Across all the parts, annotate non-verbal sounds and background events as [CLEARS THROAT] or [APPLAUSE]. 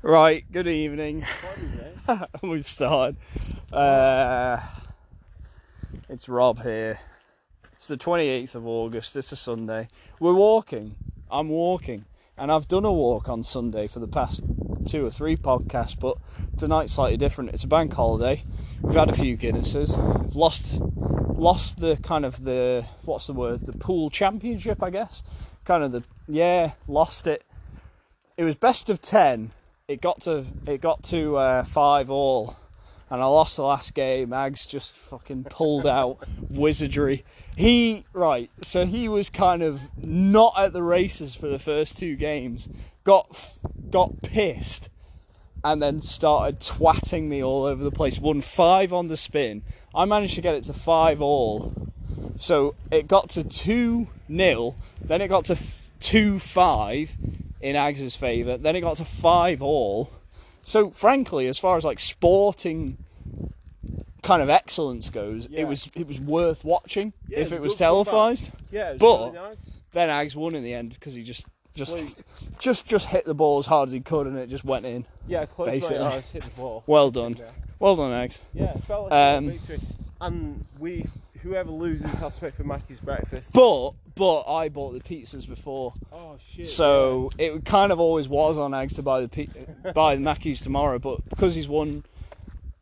Right, good evening. [LAUGHS] We've started. Uh, it's Rob here. It's the 28th of August, it's a Sunday. We're walking. I'm walking. And I've done a walk on Sunday for the past two or three podcasts, but tonight's slightly different. It's a bank holiday. We've had a few Guinnesses. We've lost lost the kind of the what's the word? The pool championship, I guess. Kind of the yeah, lost it. It was best of ten it got to it got to uh, five all, and I lost the last game. Ags just fucking pulled [LAUGHS] out wizardry. He right, so he was kind of not at the races for the first two games. Got got pissed, and then started twatting me all over the place. Won five on the spin. I managed to get it to five all. So it got to two nil. Then it got to two five in Ags' favour. Then it got to five all. So frankly, as far as like sporting kind of excellence goes, Yeah. it was it was worth watching Yeah, if it was was good comeback. televised. Yeah, was But- really nice. Then Ags won in the end because he just just Please. just just hit the ball as hard as he could and it just went in. Yeah, close Basically. eyes, hit the ball. Well done, Yeah, well done, Ags. yeah it felt like Um, victory. And we, whoever loses has to pay for Mackie's breakfast. But but I bought the pizzas before, oh shit. so it kind of always was on Ags to buy the pi- [LAUGHS] buy the Mackies tomorrow. But because he's won.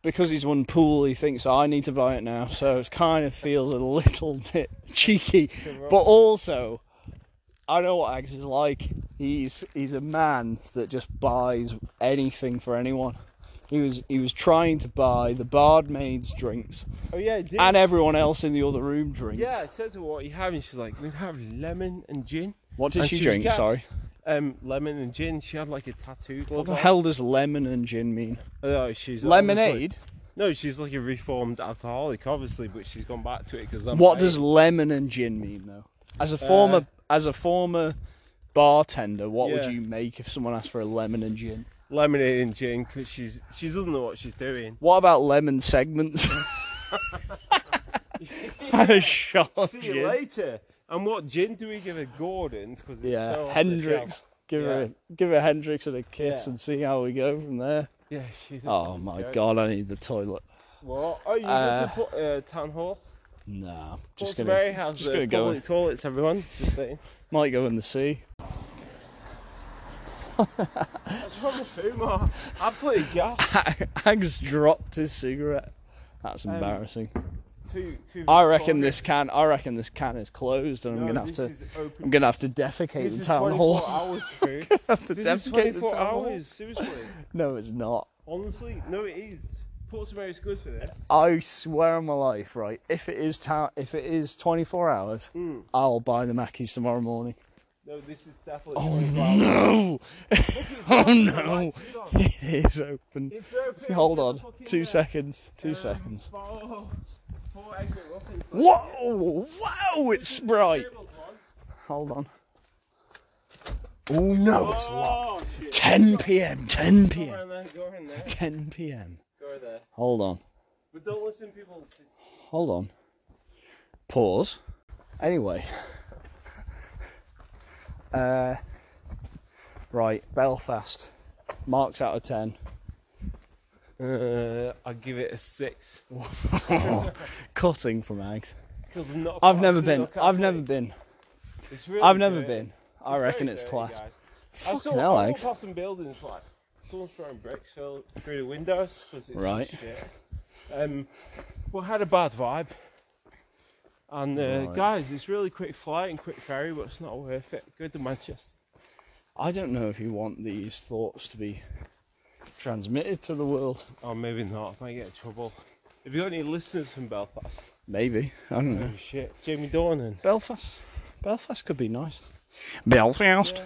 Because he's won pool, he thinks oh, I need to buy it now. So it kind of feels a little [LAUGHS] bit cheeky, but also I know what Ags is like. He's he's a man that just buys anything for anyone. He was he was trying to buy the barmaid's drinks. Oh yeah, it did. and everyone else in the other room drinks. yeah, I said to her, what are you having? She's like, we have lemon and gin. What did And she was drink? gassed. Sorry. Um, lemon and gin. She had like a tattoo. What the hell does lemon and gin mean? Oh, she's obviously- Lemonade. No, she's like a reformed alcoholic, obviously, but she's gone back to it because What does lemon and gin mean though? As a former as a former bartender, what would you make if someone asked for a lemon and gin? Lemonade and gin? Because she's she doesn't know what she's doing. What about lemon segments? [LAUGHS] and a shot See you later. And what gin do we give her? Gordon's because it's Yeah, so Hendrick's. Give her Yeah. a, give her Hendrick's and a kiss Yeah. and see how we go from there. Yeah, she's. Oh my joke. god, I need the toilet. What? Oh, you Uh, go to pu- uh, town hall. Nah, just Just gonna Mary has just gonna go. public toilets. Everyone, just saying. Might go in the sea. What's wrong with Fuma? Absolutely gas. [LAUGHS] Ags dropped his cigarette. That's Um, embarrassing. Two, two I reckon this can. I reckon this can is closed, and I'm gonna have to. is open. I'm gonna have to defecate This in town 24 hall. hours, [LAUGHS] Drew. have to This is defecate in 24 town hall. hours. Seriously. [LAUGHS] No, it's not. Honestly, no, it is. Portsmouth is good for this. I swear on my life, right? If it is town, if it is 24 hours, Mm. I'll buy the Mackies tomorrow morning. No, this is definitely. Oh 24 no! [LAUGHS] Oh no! lights is on. [LAUGHS] It is open. It's open. Hold on, the fuck in two there. seconds. Two Um, seconds. Four, four exit. Whoa! Wow! It's bright. Hold on. Oh no! It's locked. Oh, shit. 10 p.m. 10 p.m. around there, go around there. [LAUGHS] 10 p.m. Hold on. But don't listen, people. Hold on. Pause. Anyway. Uh, right, Belfast. Marks out of 10. Uh, I'll give it a six. [LAUGHS] Cutting from. Because I'm not. I've never been. I've never been. It's really I've never dirty. been. I It's reckon it's dirty, class. guys. I saw, hell, I past some buildings like someone's throwing bricks through through the windows because it's Right. shit. Um, well, had a bad vibe. And uh, Right. guys, it's really quick flight and quick ferry, but it's not worth it. Go to Manchester. I don't know if you want these thoughts to be transmitted to the world. Or maybe not. I might get in trouble. Have you got any listeners from Belfast? Maybe. I don't know. Oh shit, Jamie Dornan. Belfast. Belfast could be nice. Belfast.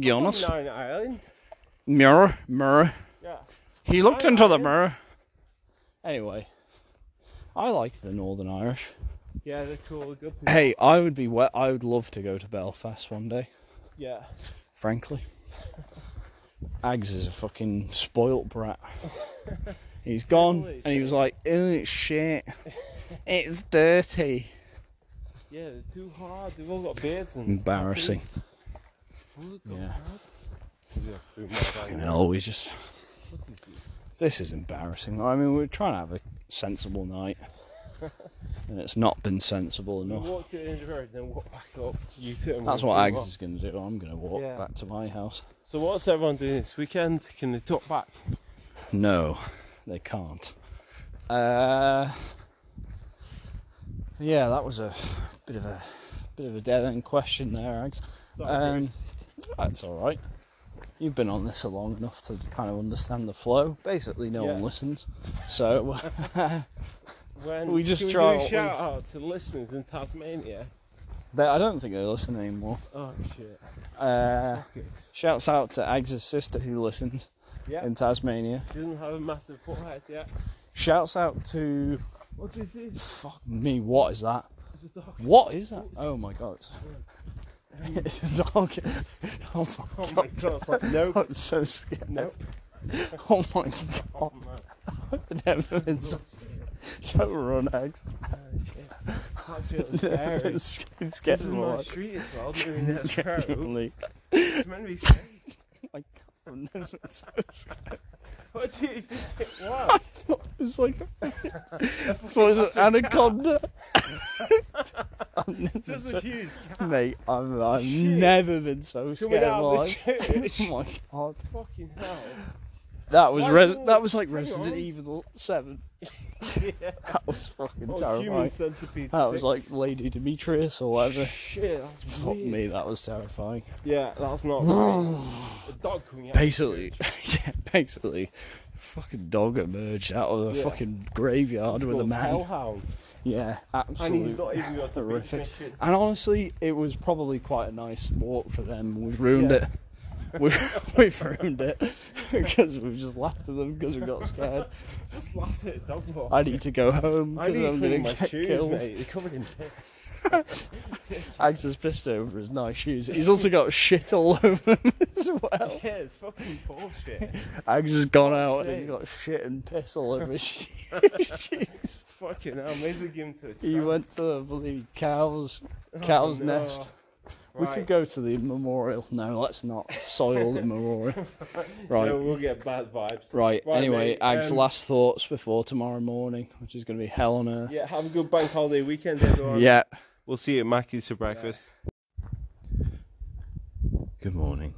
Guinness. Nine Ireland. Mirror. Mirror. Yeah. He looked I- into the mirror. Anyway, I like the Northern Irish. Yeah, they're cool. They're good. people. Hey, I would be. We- I would love to go to Belfast one day. Yeah. Frankly, Ags is a fucking spoilt brat. He's gone, Really? and he was like, "Oh, it's shit. It's dirty." Yeah, they're too hard. They've all got beards and. Embarrassing. Oh, Yeah. hard. Yeah, through Fucking hell, we just. This? This is embarrassing. I mean, we're trying to have a sensible night. [LAUGHS] and it's not been sensible We enough. walked to the end of the road, then walked back up. You two. That's what drove Ags is going to do. I'm going to walk Yeah. back to my house. So what's everyone doing this weekend? Can they talk back? No, they can't. Uh, yeah, that was a bit of a bit of a dead end question there, Ags. Um, that's all right. You've been on this long enough to kind of understand the flow. Basically, no one listens. So, [LAUGHS] when we just try we do a shout out to listeners in Tasmania. they, I don't think they listen anymore. Oh shit. Uh, shouts out to Ags' sister who listens Yeah. in Tasmania. She doesn't have a massive forehead yet. Shouts out to What is this? fuck me. What is that? It's a dog. What is that? Oh my god. It's, [LAUGHS] it's a dog. [LAUGHS] Oh my Oh god. my god. Like, nope. I'm so scared. Nope. Oh my god. Oh. [LAUGHS] I've never been so, so run eggs. Oh, shit. That's really scary. it's, it's This getting is my street as well. [LAUGHS] Doing that. Genuinely. It's meant to be safe. [LAUGHS] My god, I've never been so [LAUGHS] scared. What do you think it I thought it was like was it anaconda? I've never Just so- a huge cat Mate, I've, I've Shit. never been so coming scared. out of the church. oh my god. Fucking hell. That was res- that was like Resident. Evil Seven. [LAUGHS] [LAUGHS] yeah. That was fucking Oh, terrifying. centipede. That was six. like Lady Dimitrescu or whatever. Shit, that's Fuck weird. me, that was terrifying. Yeah, that's not [SIGHS] great. A dog coming out. Basically, [LAUGHS] yeah, basically, fucking dog emerged out of the Yeah. fucking graveyard with a man. Hellhound. Yeah, absolutely. And he's not even got beach horrific. mission. And honestly, it was probably quite a nice walk for them. We've ruined Yeah. it. We've, [LAUGHS] we've ruined it [LAUGHS] because we've just laughed at them because we got scared. Just laughed at a dog walk. I need to go home I because need to I'm clean going my to get shoes, killed. mate. They're covered in piss. [LAUGHS] Ags has pissed over his nice shoes. He's also got shit all over them as well. Yeah, it's fucking bullshit. Ags has gone out and he's got shit and piss all over his shoes. fucking hell, maybe give him to a He tramp. went to, I believe, cow's Oh, cow's no. nest. We could go to the memorial. No, let's not soil the memorial. [LAUGHS] Right. No, we'll get bad vibes. Right. Right, anyway, mate, Ag's um, last thoughts before tomorrow morning, which is going to be hell on earth. Yeah, have a good bank holiday weekend, everyone. Yeah. We'll see you at Mackey's for breakfast. Good morning.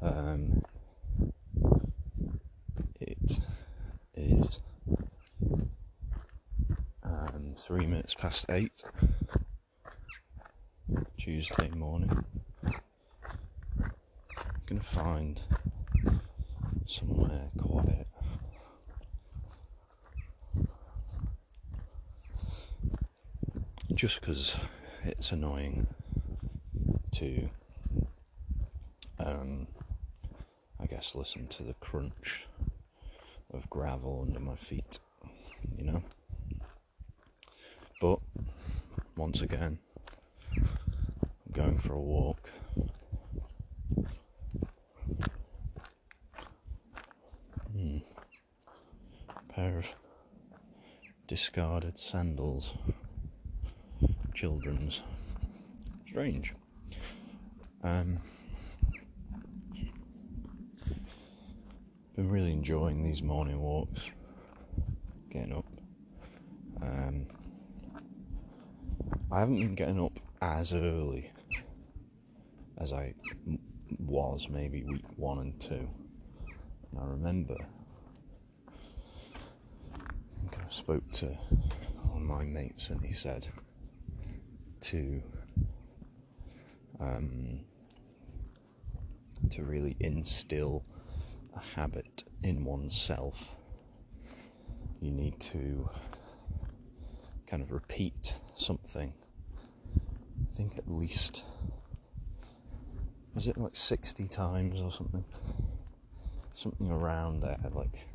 Um, it is um, three minutes past eight, Tuesday morning. I'm gonna find somewhere quiet. Just because it's annoying to um, I guess listen to the crunch of gravel under my feet, you know. But once again, going for a walk. Hmm. Pair of discarded sandals. Children's. Strange. Um, been really enjoying these morning walks, getting up. Um, I haven't been getting up as early as I was maybe week one and two. And I remember, I think I spoke to one of my mates and he said to um, to really instill a habit in oneself, you need to kind of repeat something. I think at least was it like 60 times or something? Something around there. Like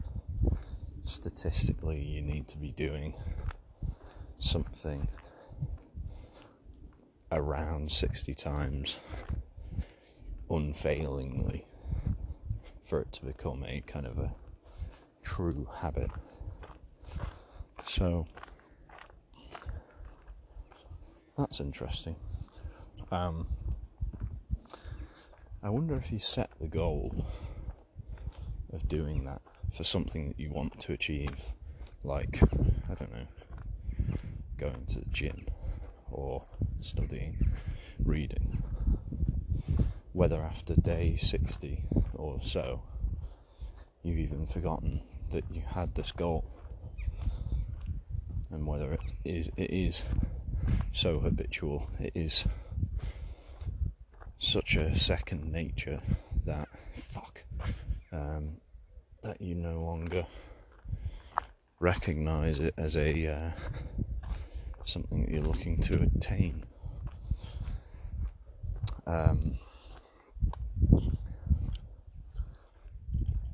statistically, you need to be doing something around 60 times unfailingly for it to become a kind of a true habit. So that's interesting. Um, I wonder if you set the goal of doing that for something that you want to achieve, like, I don't know, going to the gym or studying, reading, whether after day 60 or so you've even forgotten that you had this goal and whether it is it is so habitual it is such a second nature that fuck um, that you no longer recognize it as a uh, something that you're looking to attain um,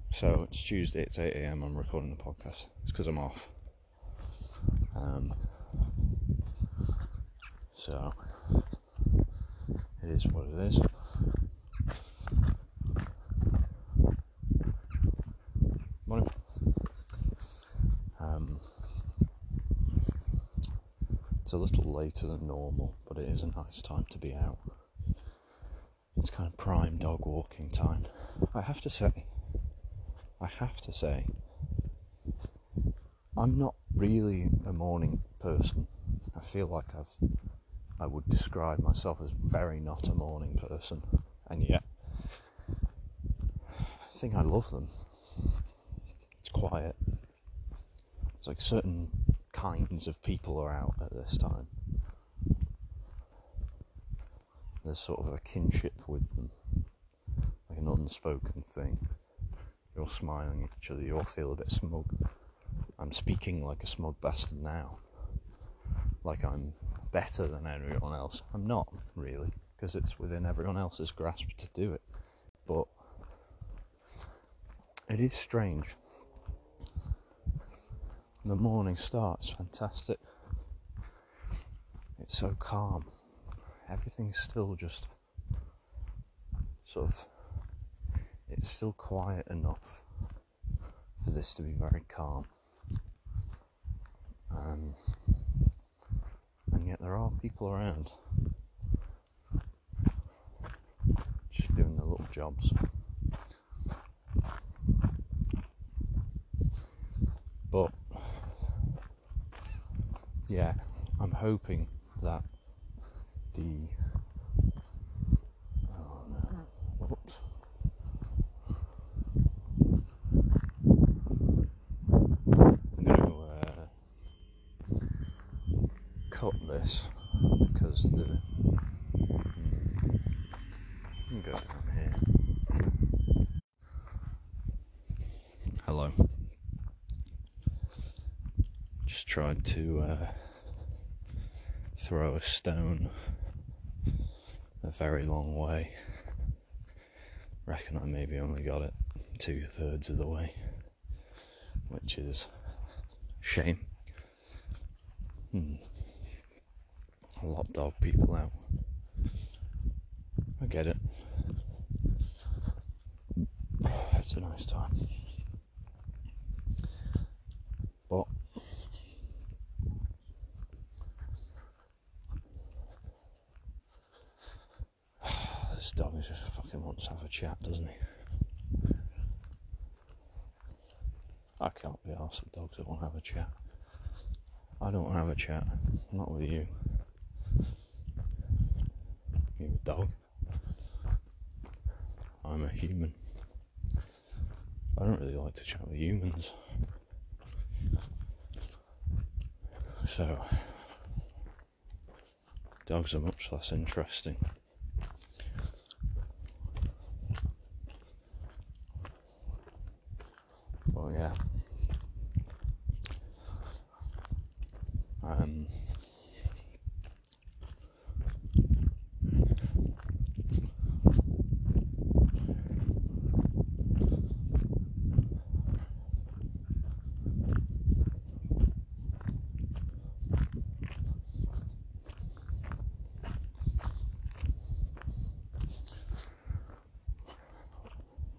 so it's Tuesday, it's 8 a.m. I'm recording the podcast. It's because I'm off. Um, so is what it is. Morning. Um, it's a little later than normal, but it is a nice time to be out. It's kind of prime dog walking time. I have to say, I have to say, I'm not really a morning person. I feel like I've I would describe myself as very not a morning person, and yet I think I love them. It's quiet. It's like certain kinds of people are out at this time. There's sort of a kinship with them, like an unspoken thing. You're smiling at each other, you all feel a bit smug. I'm speaking like a smug bastard now. Like I'm better than everyone else. I'm not, really, because it's within everyone else's grasp to do it. But it is strange. The morning starts fantastic. It's so calm. Everything's still just sort of it's still quiet enough for this to be very calm. Um, there are people around just doing their little jobs. But yeah, I'm hoping that the oh no, what? I'm going to uh, cut this because the hmm, you can go from here. Hello. Just tried to uh, throw a stone a very long way. Reckon I maybe only got it two thirds of the way, which is shame. Hmm. A lot of dog people out. I get it. It's a nice time. Dog is just fucking wants to have a chat, doesn't he? I can't be arsed with dogs that want to have a chat. I don't want to have a chat. Not with you. You're a dog. I'm a human. I don't really like to chat with humans. So, dogs are much less interesting. Yeah. Um,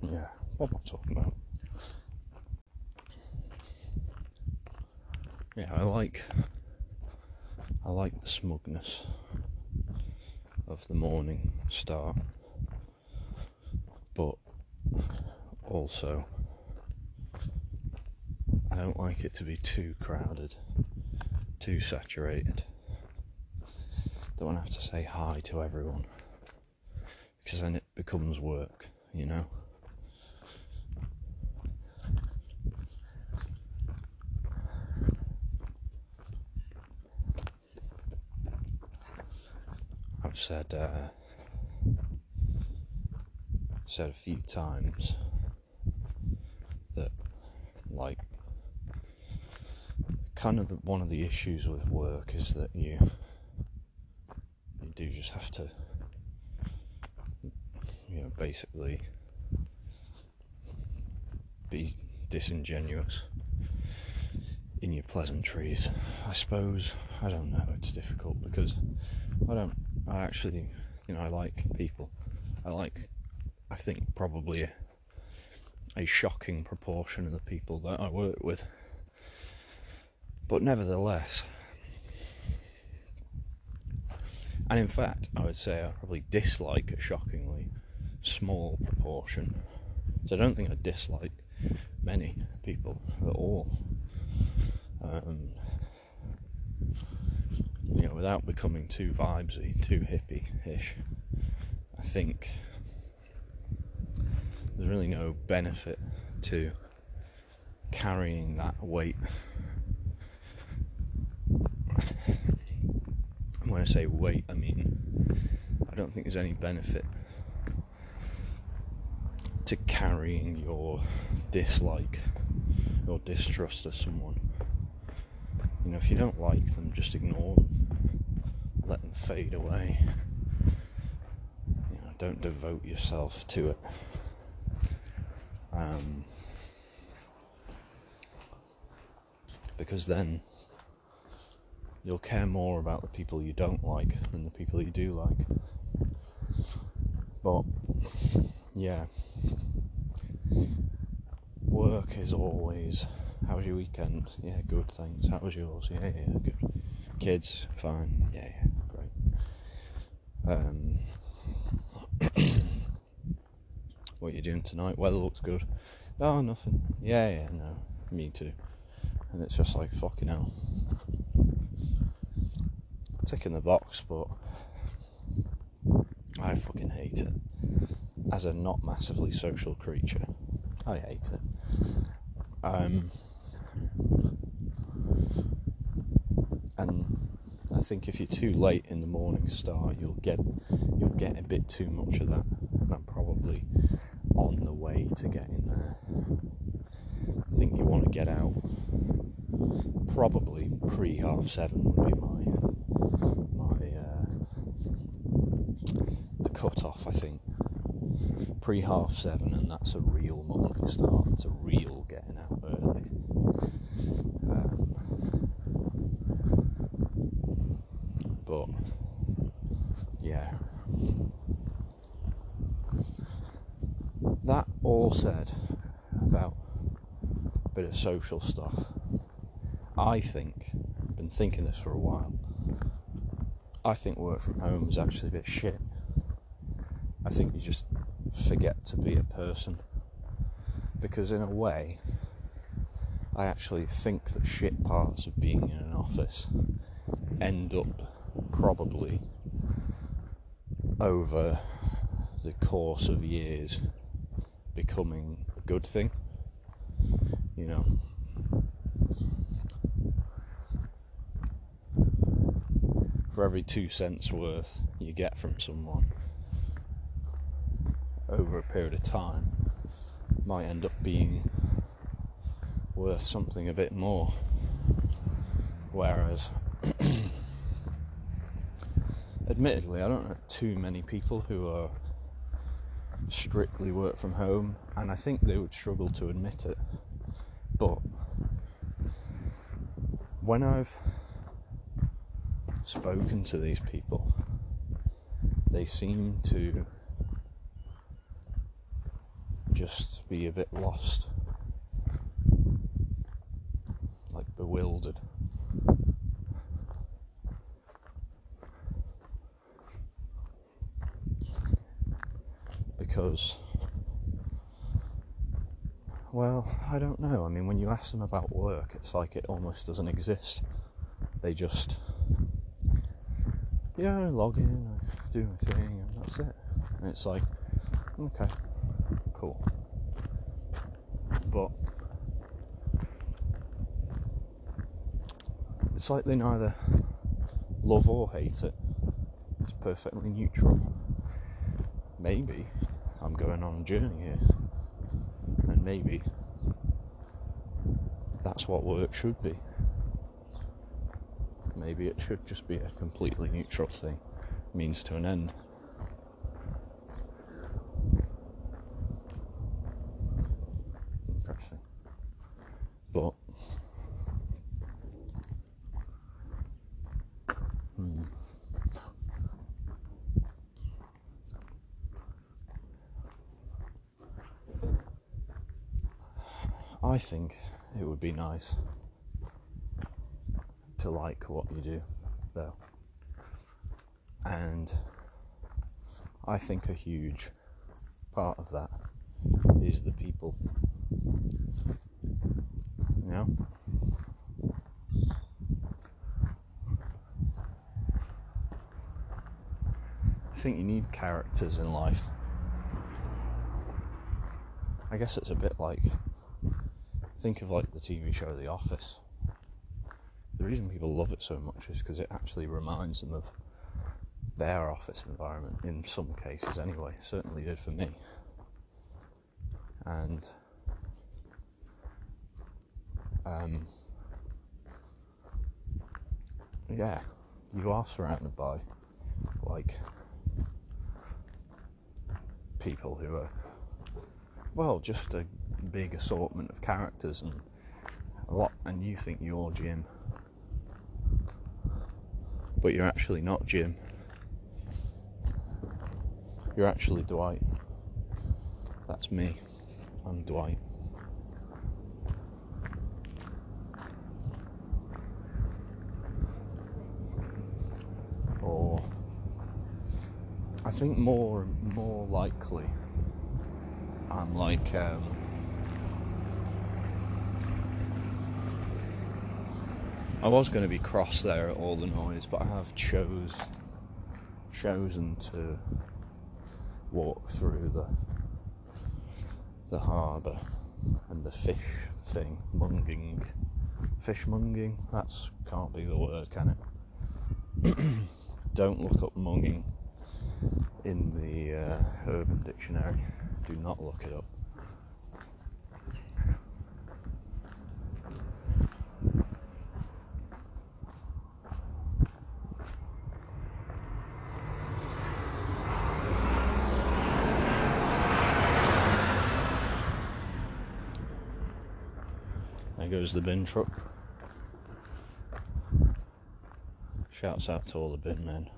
yeah, what am I talking about? Yeah, I like I like the smugness of the morning start. but also I don't like it to be too crowded, too saturated. Don't want to have to say hi to everyone because then it becomes work, you know. I've said uh, said a few times that like kind of the, one of the issues with work is that you you do just have to you know basically be disingenuous in your pleasantries. I suppose I don't know it's difficult because I don't I actually you know I like people. I like I think probably a, a shocking proportion of the people that I work with. But nevertheless and in fact I would say I probably dislike a shockingly small proportion. So I don't think I dislike many people at all. Um, you know, without becoming too vibesy, too hippie-ish, I think there's really no benefit to carrying that weight. When I say weight, I mean I don't think there's any benefit to carrying your dislike or distrust of someone. Know, if you don't like them, just ignore them. Let them fade away. You know, don't devote yourself to it. Um, because then you'll care more about the people you don't like than the people you do like. But yeah, work is always. How was your weekend? Yeah, good, thanks. How was yours? Yeah, yeah, good. Kids, fine. Yeah, yeah, great. Um, [COUGHS] what are you doing tonight? Weather looks good. No, nothing. Yeah, yeah, no, me too. And it's just like fucking hell. Ticking the box, but I fucking hate it. As a not massively social creature, I hate it. Um, and I think if you're too late in the morning start, you'll get you'll get a bit too much of that, and I'm probably on the way to getting there. I think you want to get out probably pre half seven would be my my uh, the cut off. I think pre half seven, and that's a real morning start. It's a real getting out early. Um, but yeah, that all said about a bit of social stuff. I think, I've been thinking this for a while. I think work from home is actually a bit shit. I think you just forget to be a person. Because, in a way, I actually think that shit parts of being in an office end up probably over the course of years becoming a good thing. You know. For every two cents worth you get from someone over a period of time might end up being worth something a bit more. Whereas, [CLEARS THROAT] admittedly, I don't know too many people who are strictly work from home, and I think they would struggle to admit it. But when I've spoken to these people, they seem to just be a bit lost, like bewildered. Because Well, I don't know. I mean, when you ask them about work, it's like it almost doesn't exist. They just, yeah, I log in, I do my thing, and that's it. And it's like, okay, cool. But it's like they neither love or hate it. It's perfectly neutral. Maybe I'm going on a journey here. Maybe that's what work should be. Maybe it should just be a completely neutral thing, means to an end. Interesting. But hmm. I it would be nice to like what you do, though. And I think a huge part of that is the people. You know? I think you need characters in life. I guess it's a bit like think of like the TV show The Office. The reason people love it so much is because it actually reminds them of their office environment in some cases anyway. Certainly did for me. And um, yeah, you are surrounded by like people who are well, just a big assortment of characters and a lot, and you think you're Jim, but you're actually not Jim. You're actually Dwight. That's me. I'm Dwight. Or I think more more likely I'm like um, I was going to be cross there at all the noise, but I have chose chosen to walk through the the harbour and the fish thing, munging, fish munging. That's can't be the word, can it? [COUGHS] Don't look up munging in the uh, Urban Dictionary. Do not look it up. There goes the bin truck. Shouts out to all the bin men.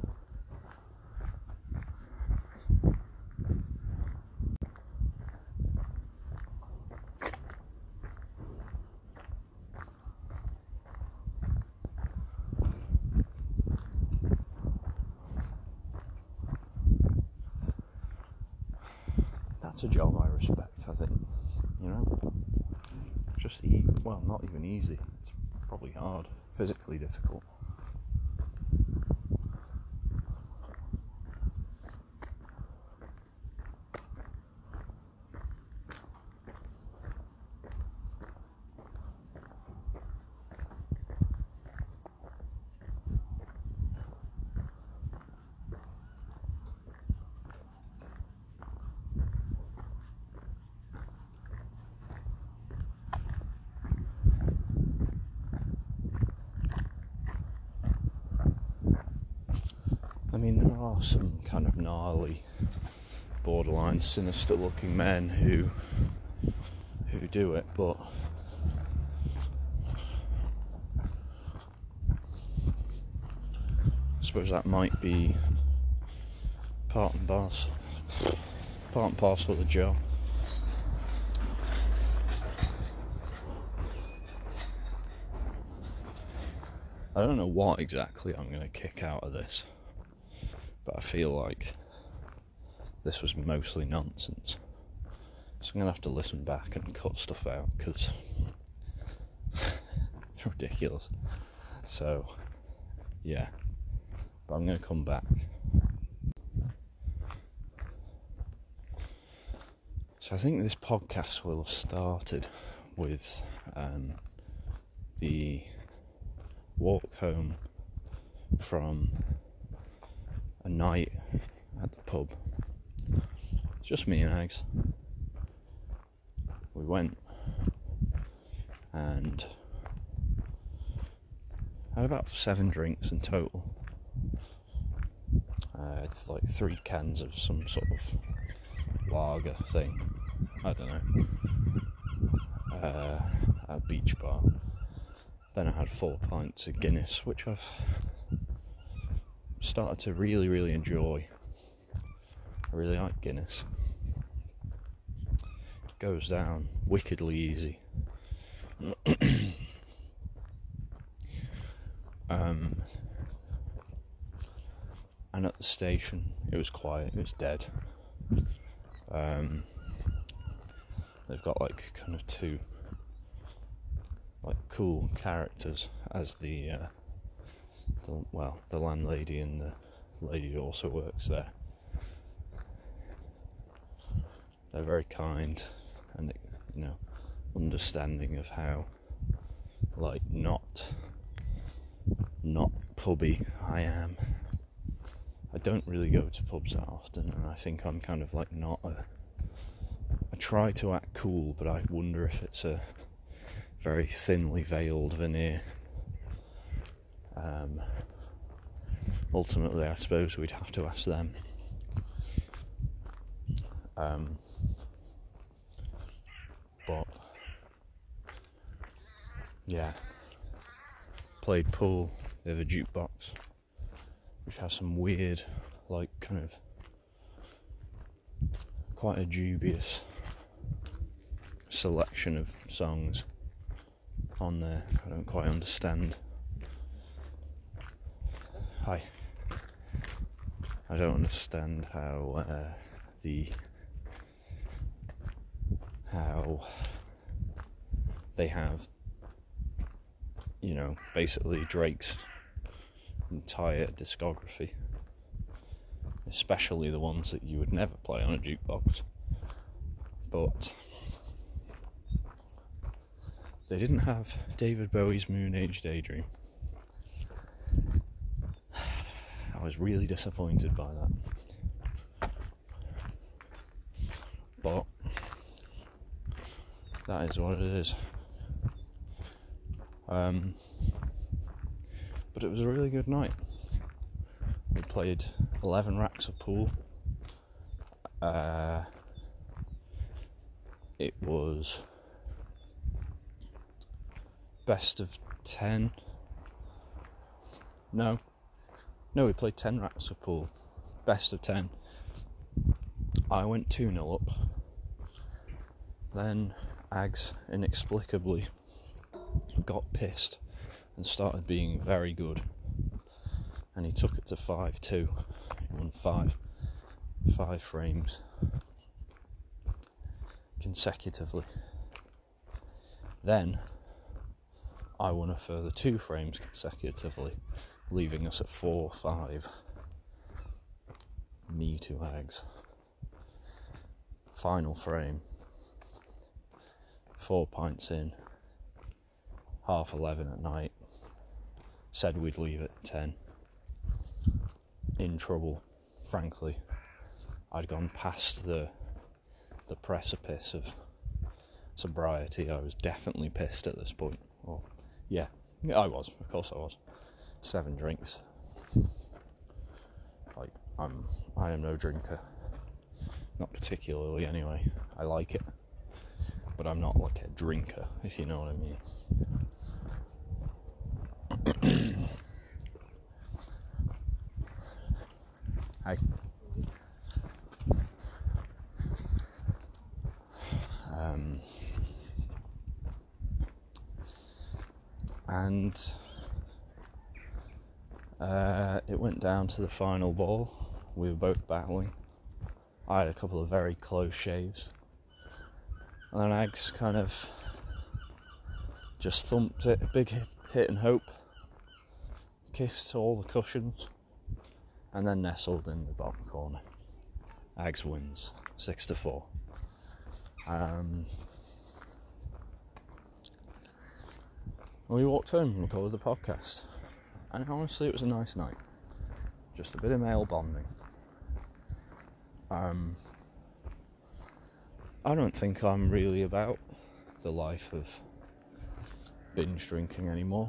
That's a job I respect, I think. You know? Just e- well, not even easy. It's probably hard, physically difficult. I mean, there are some kind of gnarly, borderline sinister-looking men who who do it, but I suppose that might be part and parcel, part and parcel of the job. I don't know what exactly I'm going to kick out of this but I feel like this was mostly nonsense. So I'm gonna have to listen back and cut stuff out because [LAUGHS] it's ridiculous. So, yeah. But I'm gonna come back. So I think this podcast will have started with um, the walk home from a night at the pub. It's just me and Ags. We went and had about seven drinks in total. Uh, it's like three cans of some sort of lager thing. I don't know. Uh, a beach bar. Then I had four pints of Guinness, which I've started to really, really enjoy. I really like Guinness. It goes down wickedly easy. [COUGHS] um, and at the station, it was quiet. It was dead. Um, they've got like kind of two like cool characters as the, uh, the well the landlady and the lady who also works there. They're very kind and you know understanding of how like not not pubby I am. I don't really go to pubs that often, and I think I'm kind of like not a. I try to act cool, but I wonder if it's a very thinly veiled veneer. Um, ultimately, I suppose we'd have to ask them. Um, but yeah, played pool. They have a jukebox, which has some weird, like kind of quite a dubious selection of songs on there. I don't quite understand. Hi. I don't understand how uh, the how they have you know basically Drake's entire discography especially the ones that you would never play on a jukebox but they didn't have David Bowie's Moon Age Daydream. I was really disappointed by that. But that is what it is. Um, but it was a really good night. We played 11 racks of pool. Uh, it was best of 10. No. No, we played 10 racks of pool. Best of 10. I went 2 0 up. Then Ags inexplicably got pissed and started being very good. And he took it to 5 2. He won 5. 5 frames consecutively. Then I won a further two frames consecutively, leaving us at 4 5. Me two eggs. Final frame. Four pints in. Half 11 at night. Said we'd leave at 10. In trouble, frankly. I'd gone past the the precipice of sobriety. I was definitely pissed at this point. Yeah, I was. Of course, I was. Seven drinks. Like I'm, I am no drinker. Not particularly, anyway. I like it, but I'm not like a drinker, if you know what I mean. [COUGHS] Hi. Um. and uh, it went down to the final ball. We were both battling. I had a couple of very close shaves. And then Ags kind of just thumped it, big hit, and hope, kissed all the cushions, and then nestled in the bottom corner. Ags wins six to four. Um, we walked home and recorded the podcast, and honestly, it was a nice night. Just a bit of male bonding. Um, I don't think I'm really about the life of binge drinking anymore.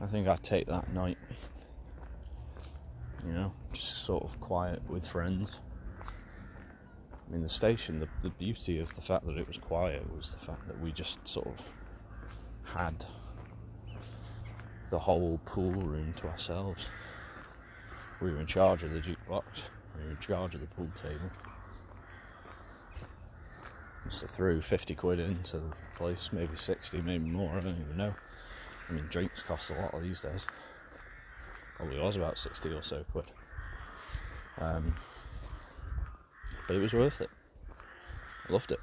I think I'd take that night, you know, just sort of quiet with friends. I mean, the station, the, the beauty of the fact that it was quiet was the fact that we just sort of had the whole pool room to ourselves. We were in charge of the jukebox, we were in charge of the pool table. Have threw 50 quid into the place, maybe 60, maybe more, I don't even know. I mean, drinks cost a lot these days. Probably was about 60 or so quid. Um, but it was worth it. I loved it.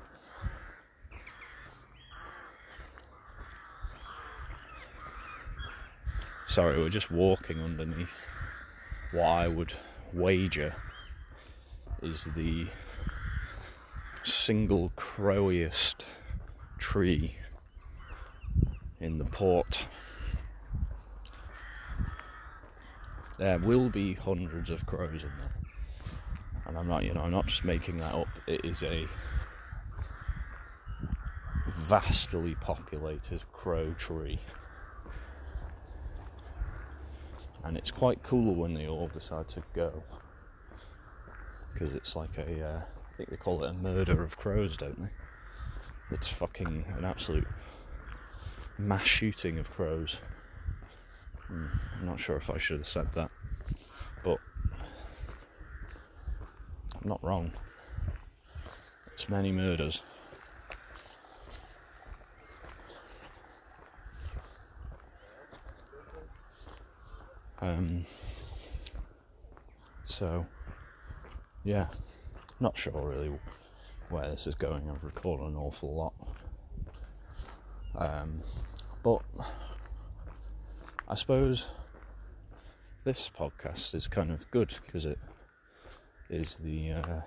Sorry, we're just walking underneath what I would wager is the single crowiest tree in the port. There will be hundreds of crows in there. And I'm not, you know, I'm not just making that up. It is a vastly populated crow tree. And it's quite cool when they all decide to go. Because it's like a, uh, I think they call it a murder of crows, don't they? It's fucking an absolute mass shooting of crows. Hmm, I'm not sure if I should have said that, but I'm not wrong. It's many murders. Um, so, yeah, not sure really where this is going. I've recorded an awful lot. Um, but I suppose this podcast is kind of good because it is the uh,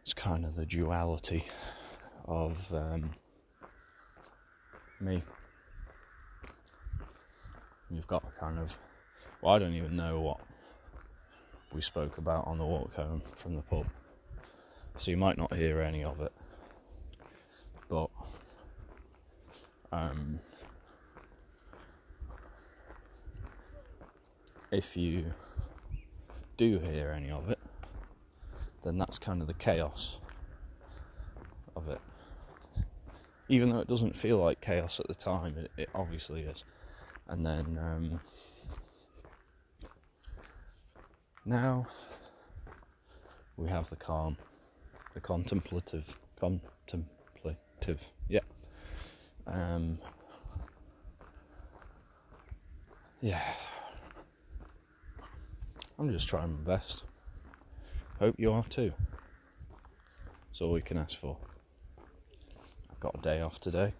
it's kind of the duality of um, me. You've got a kind of well, I don't even know what we spoke about on the walk home from the pub, so you might not hear any of it. But um, if you do hear any of it, then that's kind of the chaos of it. Even though it doesn't feel like chaos at the time, it, it obviously is. And then um, now we have the calm, the contemplative, contemplative, yeah. Um, yeah. I'm just trying my best. Hope you are too. That's all we can ask for. I've got a day off today.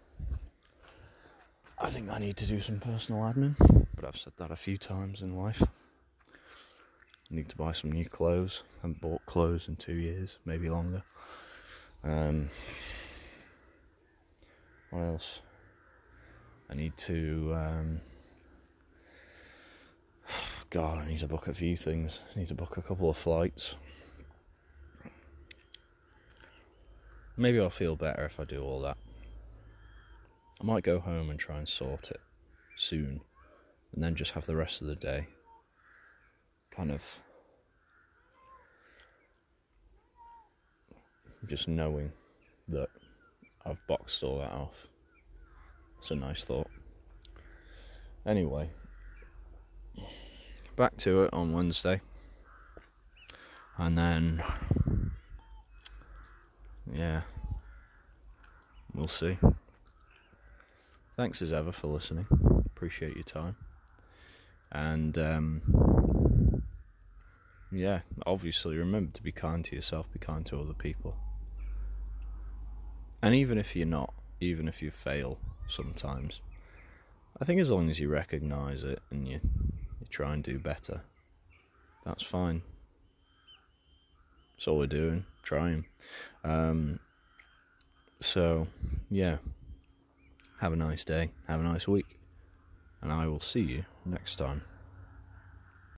I think I need to do some personal admin, but I've said that a few times in life. I need to buy some new clothes. I haven't bought clothes in two years, maybe longer. Um, what else? I need to. Um, [SIGHS] God, I need to book a few things. I need to book a couple of flights. Maybe I'll feel better if I do all that. I might go home and try and sort it soon, and then just have the rest of the day kind of just knowing that I've boxed all that off. It's a nice thought. Anyway, back to it on Wednesday. And then, yeah, we'll see. Thanks as ever for listening. Appreciate your time. And, um, yeah, obviously remember to be kind to yourself, be kind to other people. And even if you're not, even if you fail sometimes, I think as long as you recognise it and you, you try and do better, that's fine. That's all we're doing, trying. Um, so, yeah. Have a nice day. Have a nice week. And I will see you next time.